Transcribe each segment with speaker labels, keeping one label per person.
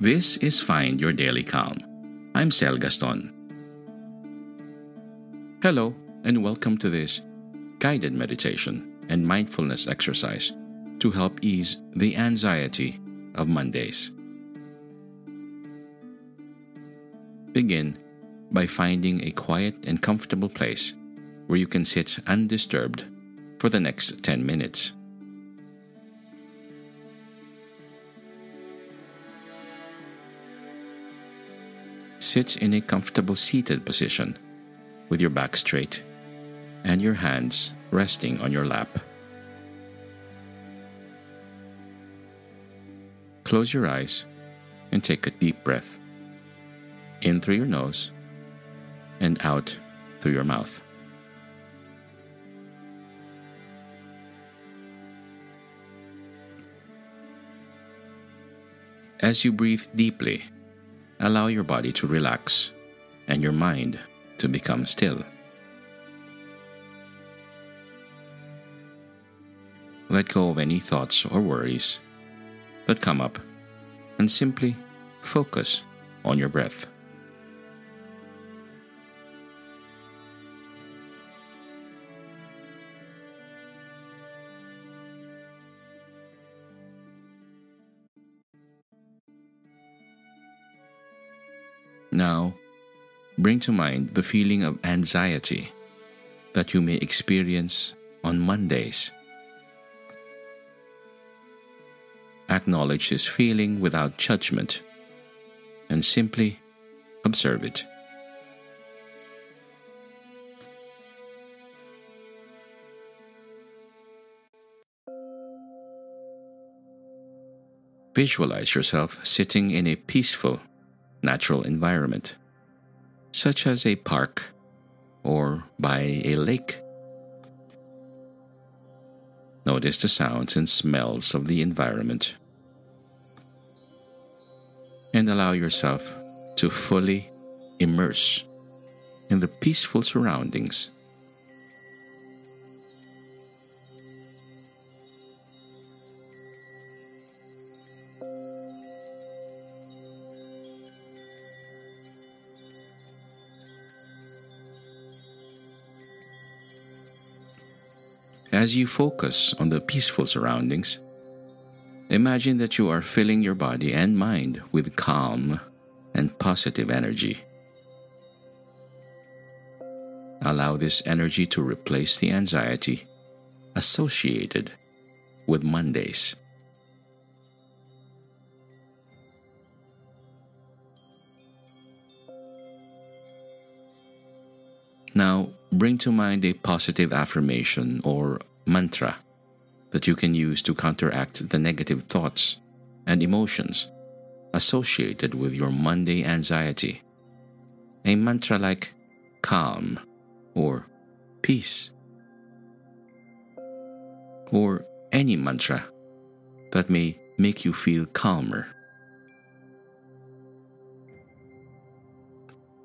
Speaker 1: This is Find Your Daily Calm. I'm Sel Gaston. Hello, and welcome to this guided meditation and mindfulness exercise to help ease the anxiety of Mondays. Begin by finding a quiet and comfortable place where you can sit undisturbed for the next 10 minutes. Sit in a comfortable seated position with your back straight and your hands resting on your lap. Close your eyes and take a deep breath in through your nose and out through your mouth. As you breathe deeply, allow your body to relax and your mind to become still. Let go of any thoughts or worries that come up and simply focus on your breath. Now, bring to mind the feeling of anxiety that you may experience on Mondays. Acknowledge this feeling without judgment and simply observe it. Visualize yourself sitting in a peaceful natural environment, such as a park or by a lake. Notice the sounds and smells of the environment and allow yourself to fully immerse in the peaceful surroundings As you focus on the peaceful surroundings, imagine that you are filling your body and mind with calm and positive energy. Allow this energy to replace the anxiety associated with Mondays. Now, bring to mind a positive affirmation or mantra that you can use to counteract the negative thoughts and emotions associated with your Monday anxiety. A mantra like calm or peace, or any mantra that may make you feel calmer.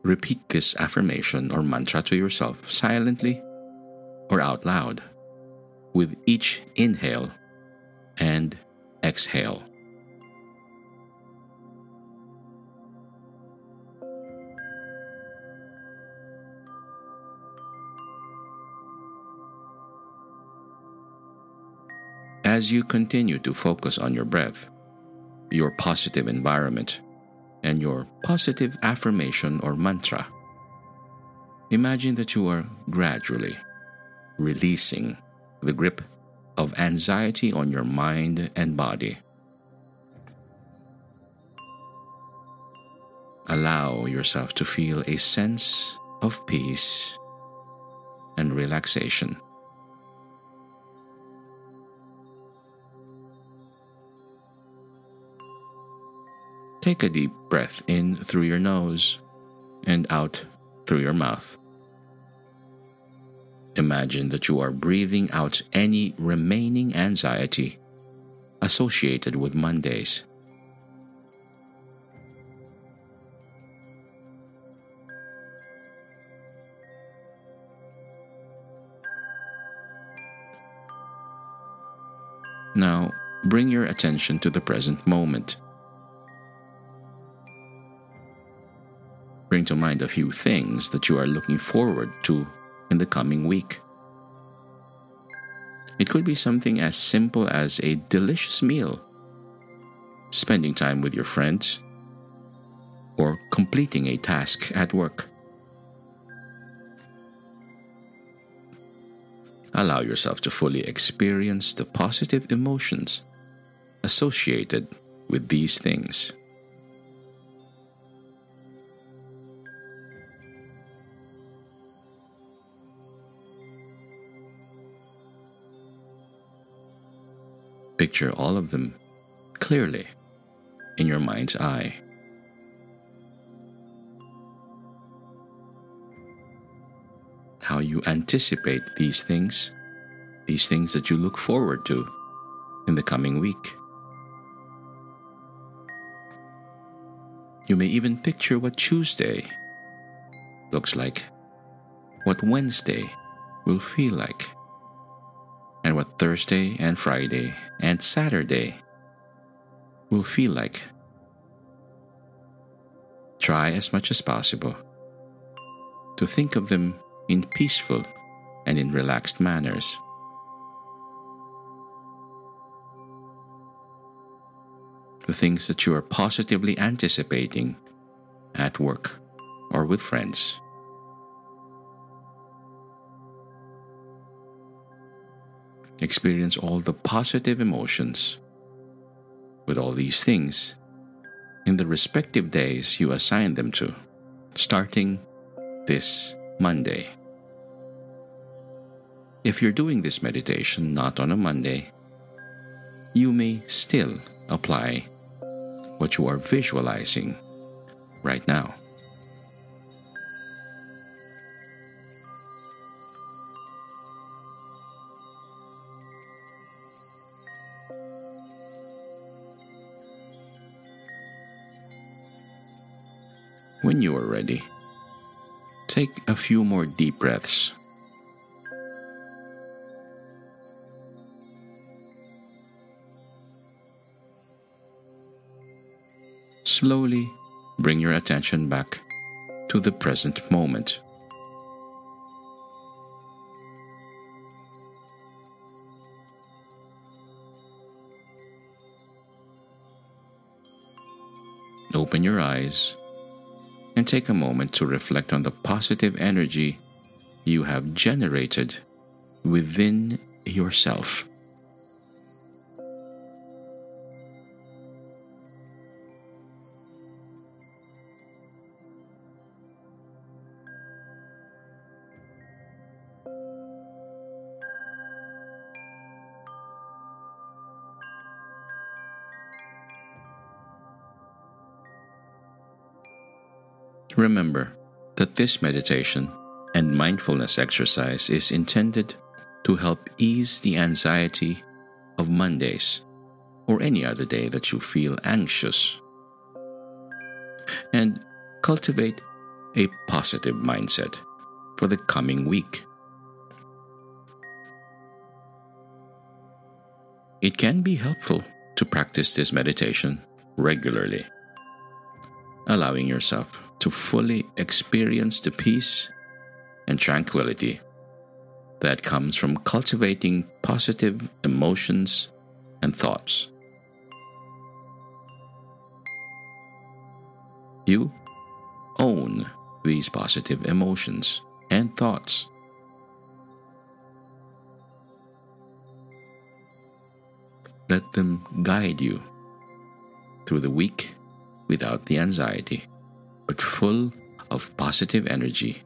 Speaker 1: Repeat this affirmation or mantra to yourself silently or out loud with each inhale and exhale. As you continue to focus on your breath, your positive environment, and your positive affirmation or mantra, imagine that you are gradually releasing the grip of anxiety on your mind and body. Allow yourself to feel a sense of peace and relaxation. take a deep breath in through your nose and out through your mouth. Imagine that you are breathing out any remaining anxiety associated with Mondays. Now, bring your attention to the present moment. Bring to mind a few things that you are looking forward to in the coming week. It could be something as simple as a delicious meal, spending time with your friends, or completing a task at work. Allow yourself to fully experience the positive emotions associated with these things. Picture all of them clearly in your mind's eye. How you anticipate these things, these things that you look forward to in the coming week. You may even picture what Tuesday looks like, what Wednesday will feel like what Thursday and Friday and Saturday will feel like. Try as much as possible to think of them in peaceful and in relaxed manners. The things that you are positively anticipating at work or with friends. Experience all the positive emotions with all these things in the respective days you assign them to, starting this Monday. If you're doing this meditation not on a Monday, you may still apply what you are visualizing right now. When you are ready, take a few more deep breaths. Slowly bring your attention back to the present moment. Open your eyes and take a moment to reflect on the positive energy you have generated within yourself. Remember that this meditation and mindfulness exercise is intended to help ease the anxiety of Mondays or any other day that you feel anxious and cultivate a positive mindset for the coming week. It can be helpful to practice this meditation regularly, allowing yourself to fully experience the peace and tranquility that comes from cultivating positive emotions and thoughts. You own these positive emotions and thoughts. Let them guide you through the week without the anxiety but full of positive energy,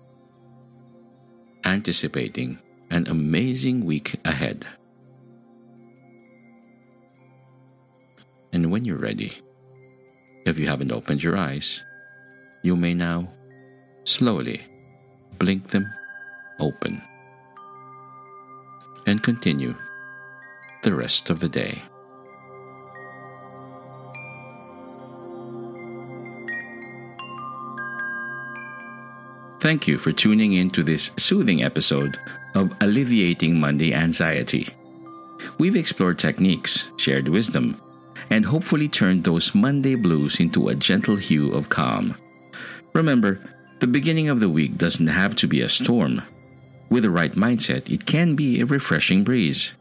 Speaker 1: anticipating an amazing week ahead. And when you're ready, If you haven't opened your eyes, you may now slowly blink them open and continue the rest of the day. Thank you for tuning in to this soothing episode of Alleviating Monday Anxiety. We've explored techniques, shared wisdom, and hopefully turned those Monday blues into a gentle hue of calm. Remember, the beginning of the week doesn't have to be a storm. With the right mindset, it can be a refreshing breeze.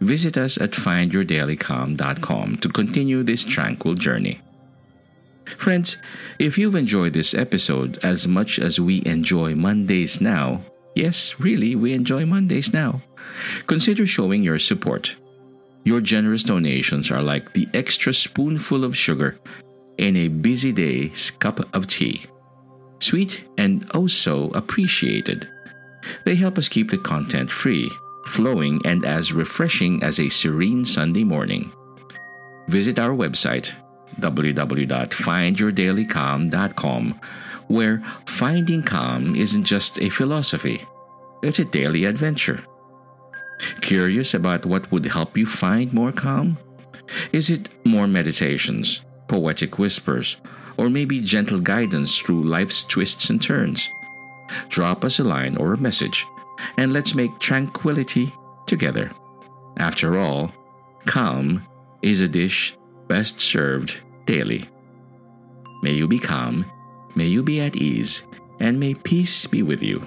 Speaker 1: Visit us at findyourdailycalm.com to continue this tranquil journey. Friends, if you've enjoyed this episode as much as we enjoy Mondays now, yes, really, we enjoy Mondays now, consider showing your support. Your generous donations are like the extra spoonful of sugar in a busy day's cup of tea. Sweet and oh so appreciated. They help us keep the content free, flowing, and as refreshing as a serene Sunday morning. Visit our website www.findyourdailycalm.com, where finding calm isn't just a philosophy, it's a daily adventure. Curious about what would help you find more calm? Is it more meditations, poetic whispers, or maybe gentle guidance through life's twists and turns? Drop us a line or a message, and let's make tranquility together. After all, calm is a dish best served daily. May you be calm, may you be at ease, and may peace be with you.